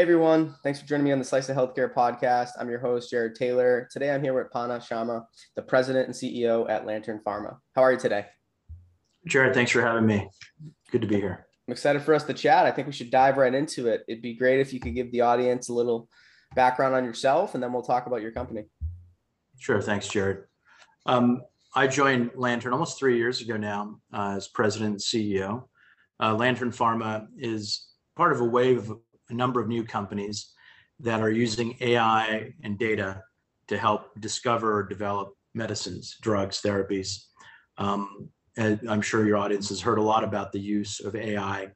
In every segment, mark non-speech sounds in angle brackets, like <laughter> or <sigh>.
Hey everyone, thanks for joining me on the Slice of Healthcare podcast. I'm your host, Jared Taylor. Today I'm here with Panna Sharma, the president and CEO at Lantern Pharma. How are you today? Jared, thanks for having me. Good to be here. I'm excited for us to chat. I think we should dive right into it. It'd be great if you could give the audience a little background on yourself and then we'll talk about your company. Sure. Thanks, Jared. Um, I joined Lantern almost three years ago now uh, as president and CEO. Uh, Lantern Pharma is part of a wave of a number of new companies that are using AI and data to help discover or develop medicines, drugs, therapies. Um, I'm sure your audience has heard a lot about the use of AI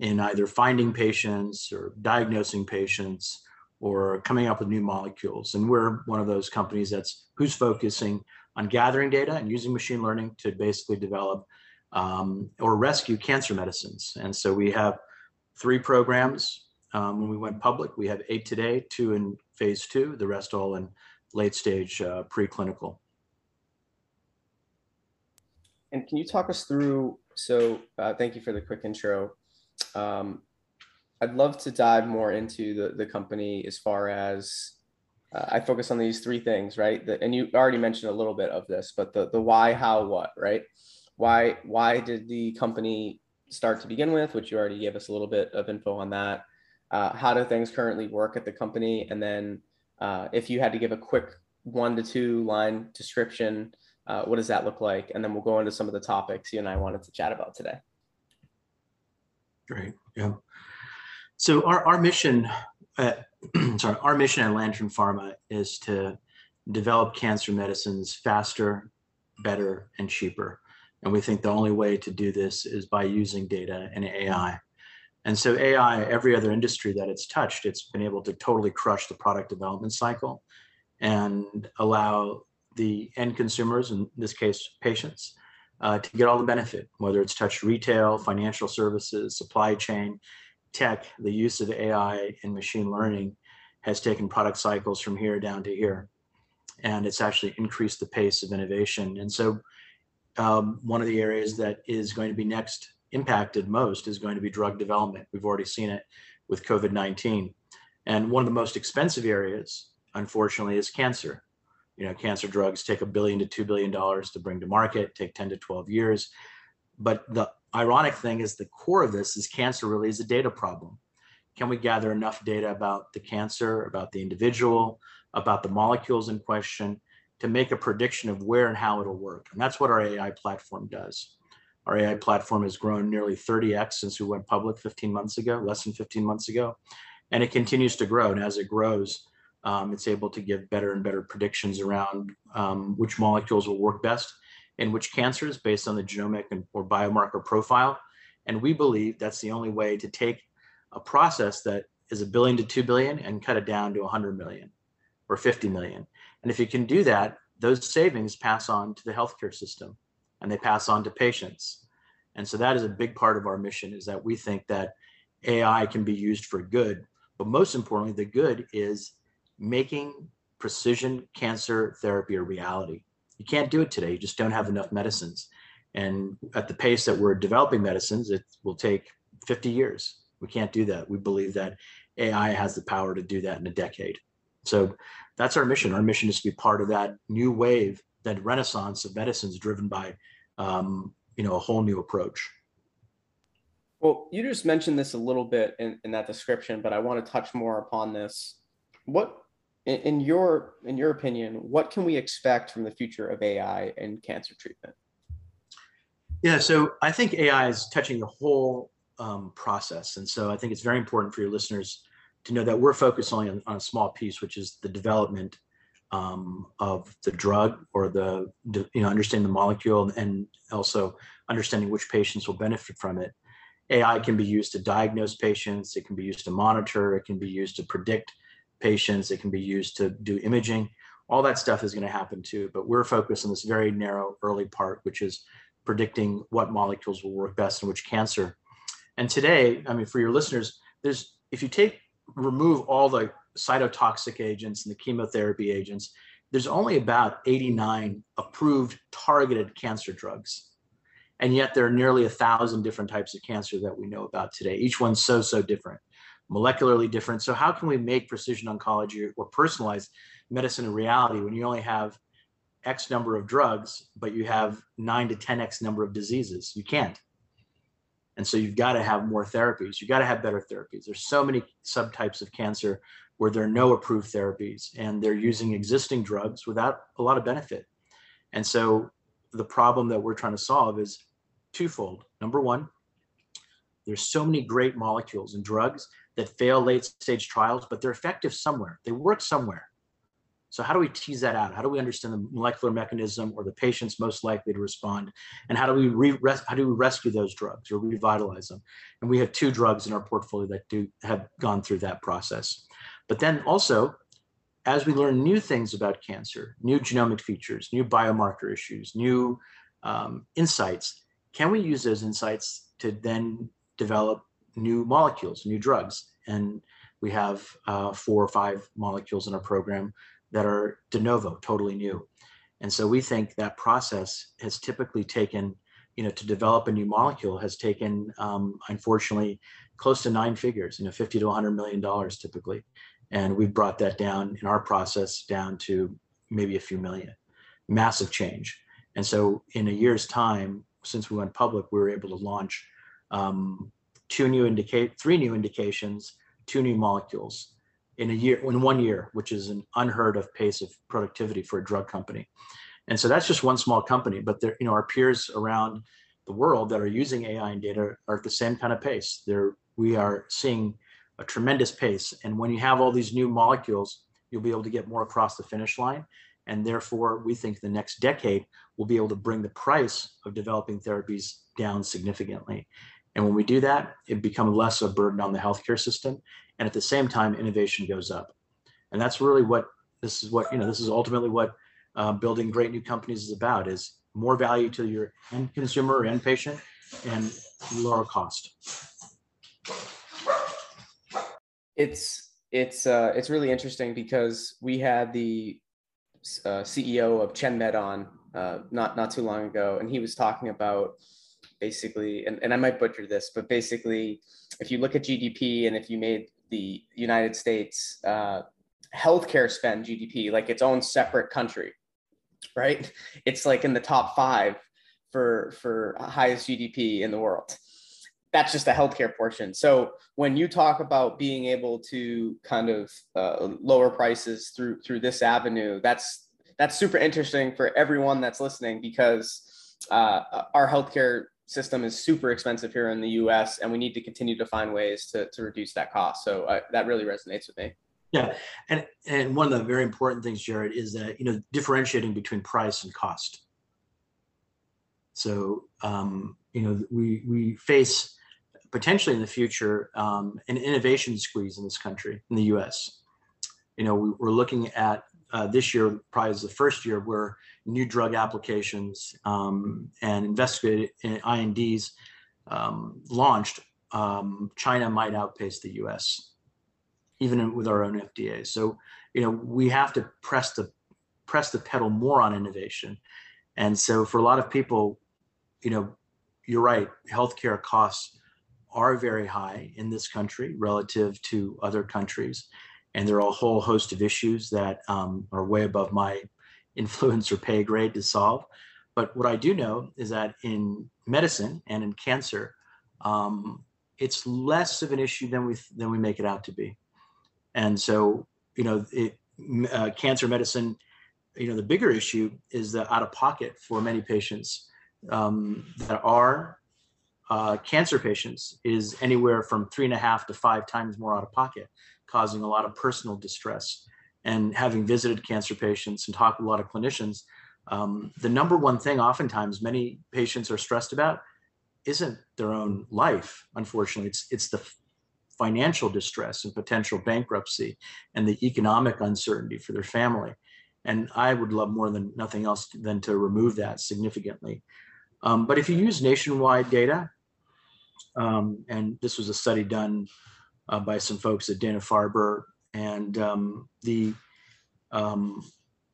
in either finding patients or diagnosing patients or coming up with new molecules. And we're one of those companies that's who's focusing on gathering data and using machine learning to basically develop um, or rescue cancer medicines. And so we have three programs. Um, when we went public, we have eight today, two in phase two, the rest all in late stage uh, preclinical. And can you talk us through? So, uh, thank you for the quick intro. Um, I'd love to dive more into the, the company as far as uh, I focus on these three things, right? The, and you already mentioned a little bit of this, but the, the why, how, what, right? Why, why did the company start to begin with, which you already gave us a little bit of info on that. Uh, how do things currently work at the company? And then uh, if you had to give a quick one to two line description uh, what does that look like? And then we'll go into some of the topics you and I wanted to chat about today. Great. Yeah. So our, our mission, at, <clears throat> sorry, our mission at Lantern Pharma is to develop cancer medicines faster, better, and cheaper. And we think the only way to do this is by using data and AI. And so AI, every other industry that it's touched, it's been able to totally crush the product development cycle and allow the end consumers, in this case, patients, uh, to get all the benefit, whether it's touched retail, financial services, supply chain, tech, the use of AI and machine learning has taken product cycles from here down to here. And it's actually increased the pace of innovation. And so um, one of the areas that is going to be next impacted most is going to be drug development. We've already seen it with COVID-19. And one of the most expensive areas, unfortunately, is cancer you know, cancer drugs take a billion to $2 billion to bring to market, take 10 to 12 years. But the ironic thing is the core of this is cancer really is a data problem. Can we gather enough data about the cancer, about the individual, about the molecules in question to make a prediction of where and how it'll work? And that's what our AI platform does. Our AI platform has grown nearly 30x since we went public 15 months ago, less than 15 months ago. And it continues to grow. And as it grows, um, it's able to give better and better predictions around um, which molecules will work best in which cancers based on the genomic and, or biomarker profile. And we believe that's the only way to take a process that is a billion to 2 billion and cut it down to 100 million or 50 million. And if you can do that, those savings pass on to the healthcare system and they pass on to patients. And so that is a big part of our mission is that we think that AI can be used for good, but most importantly, the good is making precision cancer therapy a reality. You can't do it today. You just don't have enough medicines. And at the pace that we're developing medicines, it will take 50 years. We can't do that. We believe that AI has the power to do that in a decade. So that's our mission. Our mission is to be part of that new wave, that renaissance of medicines driven by, um, you know, a whole new approach. Well, you just mentioned this a little bit in, in that description, but I want to touch more upon this. What in, in your in your opinion, what can we expect from the future of AI in cancer treatment? Yeah, so I think AI is touching the whole um, process, and so I think it's very important for your listeners to know that we're focused only on, on a small piece, which is the development um, of the drug or the you know understanding the molecule and also understanding which patients will benefit from it. AI can be used to diagnose patients. It can be used to monitor. It can be used to predict patients. It can be used to do imaging. All that stuff is going to happen too, but we're focused on this very narrow early part, which is predicting what molecules will work best in which cancer. And today, I mean, for your listeners, there's if you take remove all the cytotoxic agents and the chemotherapy agents, there's only about 89 approved targeted cancer drugs. And yet there are nearly a thousand different types of cancer that we know about today. Each one's so, so different. molecularly different. So how can we make precision oncology or personalized medicine a reality when you only have X number of drugs, but you have nine to 10X number of diseases? You can't. And so you've got to have more therapies. You've got to have better therapies. There's so many subtypes of cancer where there are no approved therapies and they're using existing drugs without a lot of benefit. And so the problem that we're trying to solve is twofold. Number one, there's so many great molecules and drugs that fail late stage trials, but they're effective somewhere. They work somewhere. So how do we tease that out? How do we understand the molecular mechanism or the patients most likely to respond? And how do we re how do we rescue those drugs or revitalize them? And we have two drugs in our portfolio that do have gone through that process. But then also, as we learn new things about cancer, new genomic features, new biomarker issues, new um, insights, can we use those insights to then develop new molecules, new drugs? And we have uh, four or five molecules in our program that are de novo, totally new. And so we think that process has typically taken, you know, to develop a new molecule has taken, um, unfortunately, close to nine figures, you know, 50 to 100 million dollars typically. And we've brought that down in our process down to maybe a few million, massive change. And so in a year's time, since we went public, we were able to launch um, two new indicate, three new indications, two new molecules in a year, in one year, which is an unheard of pace of productivity for a drug company. And so that's just one small company, but there, you know, our peers around the world that are using AI and data are at the same kind of pace. There, we are seeing a tremendous pace. And when you have all these new molecules, you'll be able to get more across the finish line. And therefore, we think the next decade will be able to bring the price of developing therapies down significantly. And when we do that, it becomes less of a burden on the healthcare system and at the same time innovation goes up. And that's really what this is what you know this is ultimately what uh, building great new companies is about is more value to your end consumer or end patient and lower cost. It's it's uh, it's really interesting because we had the uh, CEO of ChenMed on uh, not not too long ago, and he was talking about basically, and, and I might butcher this, but basically, if you look at GDP and if you made the United States uh, healthcare spend GDP like its own separate country, right? <laughs> It's like in the top five for for highest GDP in the world. That's just the healthcare portion. So when you talk about being able to kind of uh, lower prices through through this avenue, that's that's super interesting for everyone that's listening because uh, our healthcare system is super expensive here in the US and we need to continue to find ways to, to reduce that cost. So uh, that really resonates with me. Yeah, and and one of the very important things, Jared, is that you know differentiating between price and cost. So um, you know we we face potentially in the future um, an innovation squeeze in this country in the U.S. You know we, we're looking at uh, this year probably is the first year where new drug applications um, and investigated INDs um, launched, um, China might outpace the US, even with our own FDA. So, you know, we have to press the press the pedal more on innovation. And so for a lot of people, you know, you're right, healthcare costs are very high in this country relative to other countries. And there are a whole host of issues that um, are way above my <laughs> influence or pay grade to solve. But what I do know is that in medicine and in cancer, um, it's less of an issue than we than we make it out to be. And so, you know, it, uh, cancer medicine, you know, the bigger issue is the out of pocket for many patients um, that are uh, cancer patients is anywhere from three and a half to five times more out of pocket, causing a lot of personal distress and having visited cancer patients and talked with a lot of clinicians, um, the number one thing oftentimes many patients are stressed about isn't their own life. Unfortunately, it's it's the financial distress and potential bankruptcy and the economic uncertainty for their family. And I would love more than nothing else than to remove that significantly. Um, but if you use nationwide data, um, and this was a study done uh, by some folks at Dana Farber and um, the um,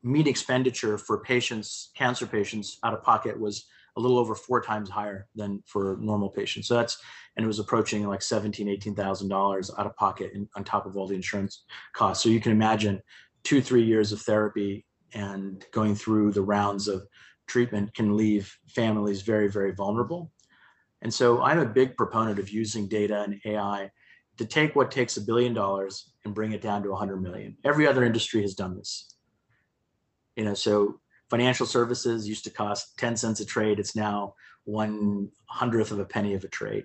mean expenditure for patients, cancer patients out of pocket was a little over four times higher than for normal patients. So that's and it was approaching like seventeen, eighteen thousand dollars out of pocket in, on top of all the insurance costs. So you can imagine two, three years of therapy and going through the rounds of treatment can leave families very, very vulnerable. And so I'm a big proponent of using data and AI to take what takes a billion dollars and bring it down to 100 million. Every other industry has done this. You know, so financial services used to cost 10 cents a trade. It's now one hundredth of a penny of a trade.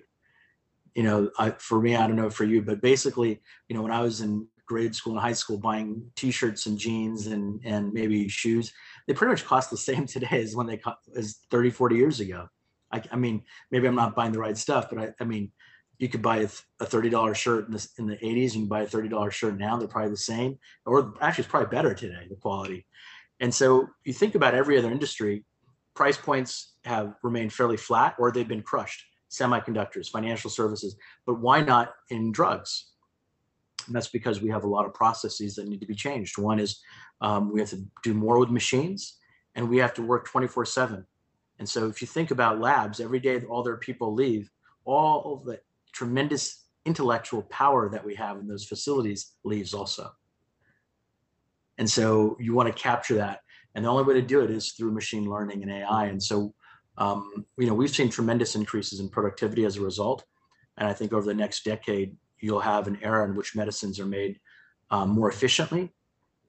You know, I, for me, I don't know for you, but basically, you know, when I was in grade school and high school buying t-shirts and jeans and, and maybe shoes, they pretty much cost the <laughs> same today as when they cost as 30, 40 years ago. I, I mean, maybe I'm not buying the right stuff, but I, I mean, you could buy a, a $30 shirt in the, in the 80s and you buy a $30 shirt now, they're probably the same, or actually it's probably better today, the quality. And so you think about every other industry, price points have remained fairly flat or they've been crushed, semiconductors, financial services, but why not in drugs? And that's because we have a lot of processes that need to be changed. One is um, we have to do more with machines and we have to work 24 seven. And so if you think about labs, every day all their people leave, all of the tremendous intellectual power that we have in those facilities leaves also. And so you want to capture that. And the only way to do it is through machine learning and AI. And so, um, you know, we've seen tremendous increases in productivity as a result. And I think over the next decade, you'll have an era in which medicines are made um, more efficiently,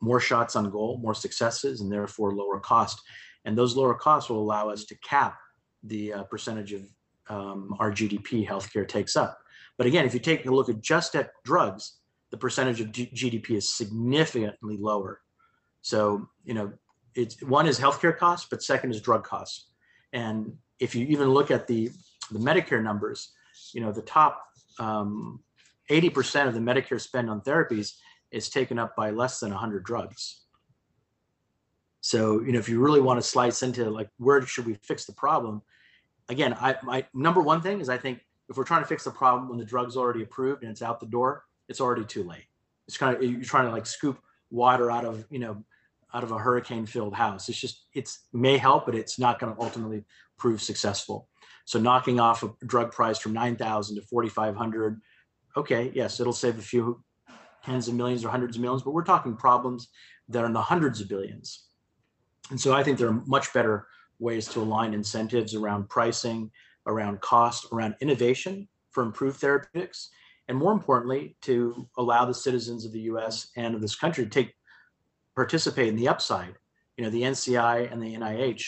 more shots on goal, more successes, and therefore lower cost. And those lower costs will allow us to cap the uh, percentage of um, our GDP healthcare takes up. But again, if you take a look at just at drugs, the percentage of G GDP is significantly lower. So, you know, it's one is healthcare costs, but second is drug costs. And if you even look at the, the Medicare numbers, you know, the top um, 80% of the Medicare spend on therapies is taken up by less than 100 drugs. So, you know, if you really want to slice into like where should we fix the problem, again, I my number one thing is I think if we're trying to fix the problem when the drug's already approved and it's out the door, it's already too late. It's kind of you're trying to like scoop water out of you know out of a hurricane filled house. It's just it's may help, but it's not going to ultimately prove successful. So knocking off a drug price from nine thousand to forty five hundred, okay, yes, it'll save a few tens of millions or hundreds of millions, but we're talking problems that are in the hundreds of billions. And so I think there are much better ways to align incentives around pricing, around cost, around innovation for improved therapeutics, and more importantly, to allow the citizens of the US and of this country to take participate in the upside. You know, the NCI and the NIH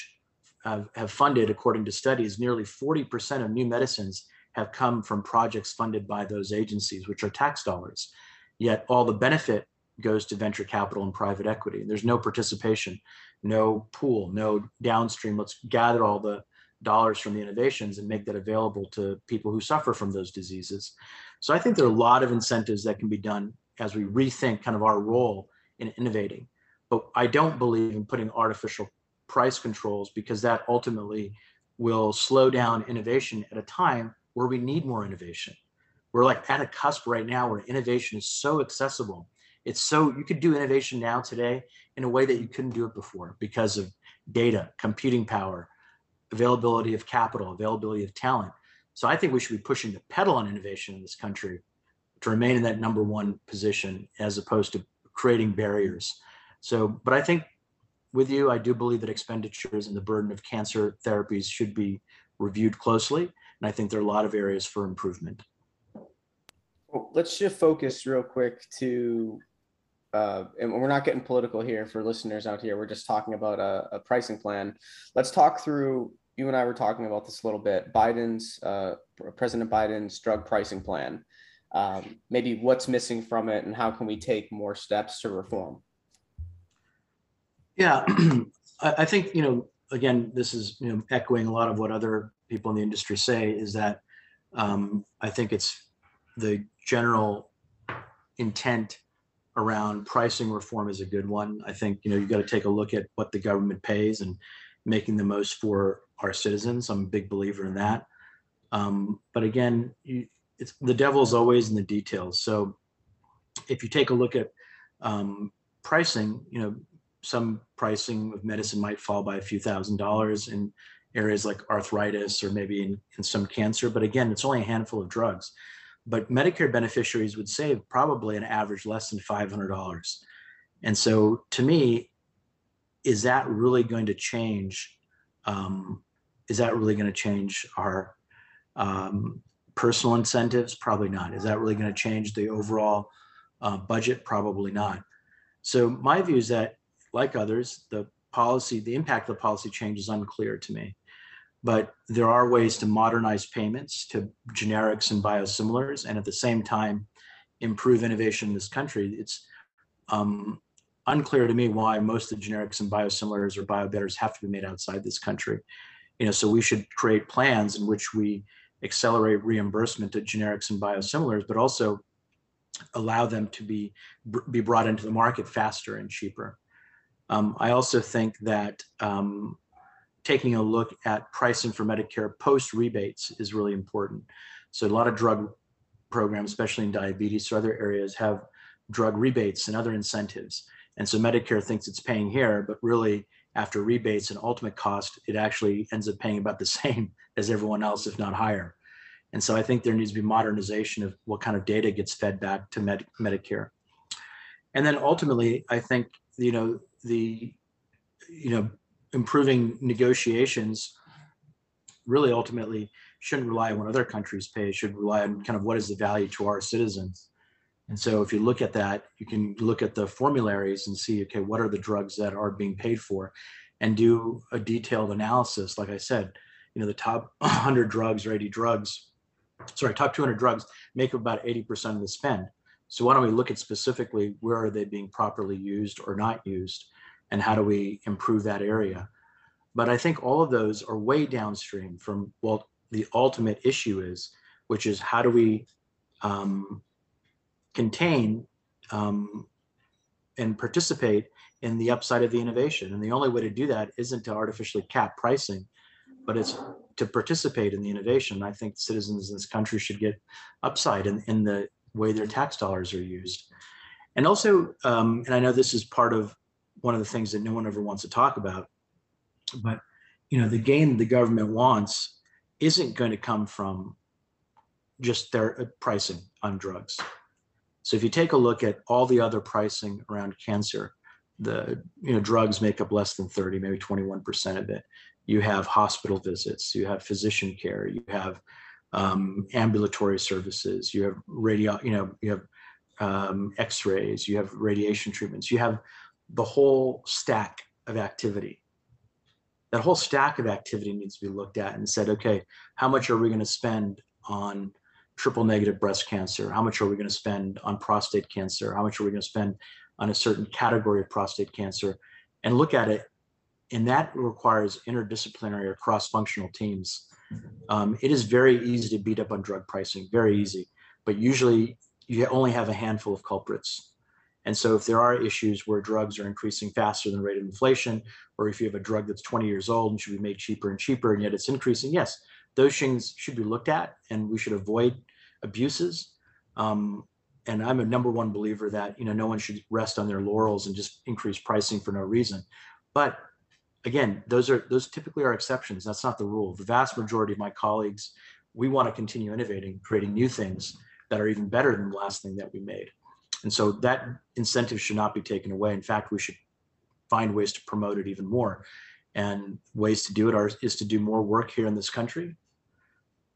have, have funded, according to studies, nearly 40% of new medicines have come from projects funded by those agencies, which are tax dollars. Yet all the benefit goes to venture capital and private equity. And There's no participation, no pool, no downstream. Let's gather all the dollars from the innovations and make that available to people who suffer from those diseases. So I think there are a lot of incentives that can be done as we rethink kind of our role in innovating. But I don't believe in putting artificial price controls because that ultimately will slow down innovation at a time where we need more innovation. We're like at a cusp right now where innovation is so accessible. It's so you could do innovation now today in a way that you couldn't do it before because of data, computing power, availability of capital, availability of talent. So I think we should be pushing the pedal on innovation in this country to remain in that number one position as opposed to creating barriers. So, but I think with you, I do believe that expenditures and the burden of cancer therapies should be reviewed closely. And I think there are a lot of areas for improvement. Well, let's shift focus real quick to uh, and we're not getting political here for listeners out here. We're just talking about a, a, pricing plan. Let's talk through. You and I were talking about this a little bit. Biden's uh, President Biden's drug pricing plan. Um, maybe what's missing from it, and how can we take more steps to reform? Yeah, <clears throat> I think you know. Again, this is you know echoing a lot of what other people in the industry say. Is that um, I think it's the general intent around pricing reform is a good one. I think you know you got to take a look at what the government pays and making the most for our citizens. I'm a big believer in that. Um, but again, you, it's the devil is always in the details. So if you take a look at um, pricing, you know some pricing of medicine might fall by a few thousand dollars, in areas like arthritis or maybe in, in some cancer. But again, it's only a handful of drugs. But Medicare beneficiaries would save probably an average less than $500. And so to me, is that really going to change? Um, is that really going to change our um, personal incentives? Probably not. Is that really going to change the overall uh, budget? Probably not. So my view is that, like others, the policy, the impact of the policy change is unclear to me. But there are ways to modernize payments to generics and biosimilars, and at the same time, improve innovation in this country. It's um, unclear to me why most of the generics and biosimilars or biobetters have to be made outside this country. You know, so we should create plans in which we accelerate reimbursement to generics and biosimilars, but also allow them to be be brought into the market faster and cheaper. Um, I also think that um, taking a look at pricing for Medicare post rebates is really important. So a lot of drug programs, especially in diabetes or other areas, have drug rebates and other incentives. And so Medicare thinks it's paying here, but really after rebates and ultimate cost, it actually ends up paying about the <laughs> same as everyone else, if not higher. And so I think there needs to be modernization of what kind of data gets fed back to Med- Medicare. And then ultimately, I think, you know, the, you know, improving negotiations really ultimately shouldn't rely on what other countries pay, should rely on kind of what is the value to our citizens. And so if you look at that, you can look at the formularies and see, okay, what are the drugs that are being paid for and do a detailed analysis. Like I said, you know, the top <laughs> 100 drugs or 80 drugs, sorry, top 200 drugs make up about 80% of the spend. So why don't we look at specifically where are they being properly used or not used and how do we improve that area? But I think all of those are way downstream from what the ultimate issue is, which is how do we um, contain um, and participate in the upside of the innovation. And the only way to do that isn't to artificially cap pricing, but it's to participate in the innovation. I think citizens in this country should get upside in, in the way their tax dollars are used. And also, um, and I know this is part of one of the things that no one ever wants to talk about, but you know, the gain the government wants isn't going to come from just their uh, pricing on drugs. So if you take a look at all the other pricing around cancer, the you know drugs make up less than 30, maybe 21% of it. You have hospital visits, you have physician care, you have um, ambulatory services, you have radio, you know, you have um, X-rays, you have radiation treatments, you have the whole stack of activity. That whole stack of activity needs to be looked at and said, okay, how much are we going to spend on triple negative breast cancer? How much are we going to spend on prostate cancer? How much are we going to spend on a certain category of prostate cancer? And look at it. And that requires interdisciplinary or cross functional teams. Um, it is very easy to beat up on drug pricing, very easy. But usually you only have a handful of culprits. And so if there are issues where drugs are increasing faster than the rate of inflation, or if you have a drug that's 20 years old and should be made cheaper and cheaper, and yet it's increasing, yes, those things should be looked at and we should avoid abuses. Um, and I'm a number one believer that you know no one should rest on their laurels and just increase pricing for no reason. But again, those are those typically are exceptions. That's not the rule. The vast majority of my colleagues, we want to continue innovating, creating new things that are even better than the last thing that we made. And so that incentive should not be taken away. In fact, we should find ways to promote it even more. And ways to do it are is to do more work here in this country,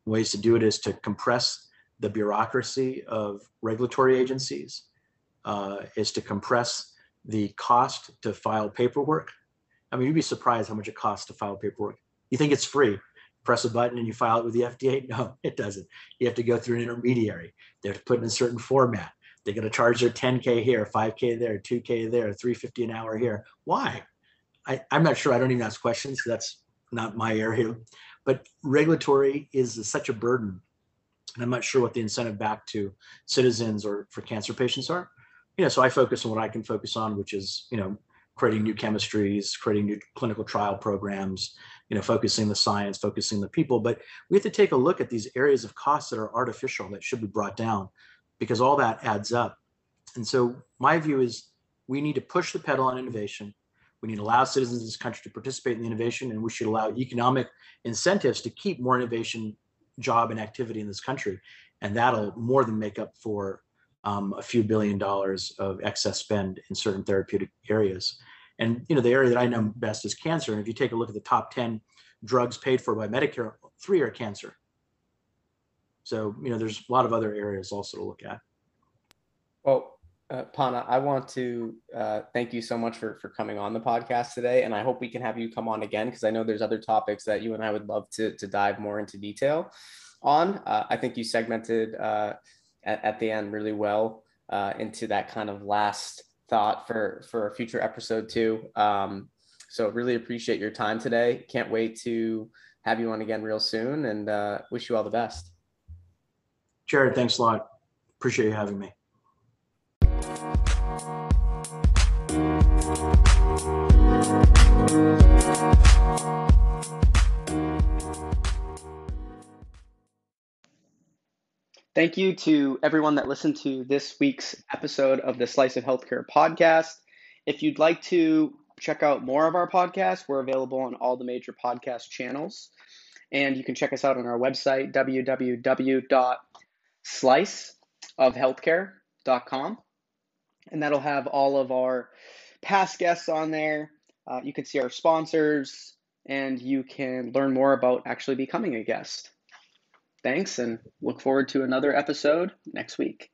ways to do it is to compress the bureaucracy of regulatory agencies, uh, is to compress the cost to file paperwork. I mean, you'd be surprised how much it costs to file paperwork. You think it's free. Press a button and you file it with the FDA. <laughs> No, it doesn't. You have to go through an intermediary. They have to put in a certain format. They're going to charge their 10K here, 5K there, 2K there, 350 an hour here. Why? I, I'm not sure. I don't even ask questions. That's not my area. But regulatory is such a burden. And I'm not sure what the incentive back to citizens or for cancer patients are. You know, so I focus on what I can focus on, which is, you know, creating new chemistries, creating new clinical trial programs, you know, focusing the science, focusing the people. But we have to take a look at these areas of costs that are artificial that should be brought down because all that adds up. And so my view is we need to push the pedal on innovation. We need to allow citizens of this country to participate in the innovation, and we should allow economic incentives to keep more innovation, job, and activity in this country. And that'll more than make up for um, a few billion dollars of excess spend in certain therapeutic areas. And you know, the area that I know best is cancer. And if you take a look at the top 10 drugs paid for by Medicare, three are cancer. So, you know, there's a lot of other areas also to look at. Well, uh, Panna, I want to uh, thank you so much for, for coming on the podcast today. And I hope we can have you come on again because I know there's other topics that you and I would love to, to dive more into detail on. Uh, I think you segmented uh, at, at, the end really well uh, into that kind of last thought for, for a future episode too. Um, so really appreciate your time today. Can't wait to have you on again real soon and uh, wish you all the best. Jared, thanks a lot. Appreciate you having me. Thank you to everyone that listened to this week's episode of the Slice of Healthcare podcast. If you'd like to check out more of our podcasts, we're available on all the major podcast channels. And you can check us out on our website, www.sliceofhealthcare.com. And that'll have all of our past guests on there. Uh, you can see our sponsors, and you can learn more about actually becoming a guest. Thanks, and look forward to another episode next week.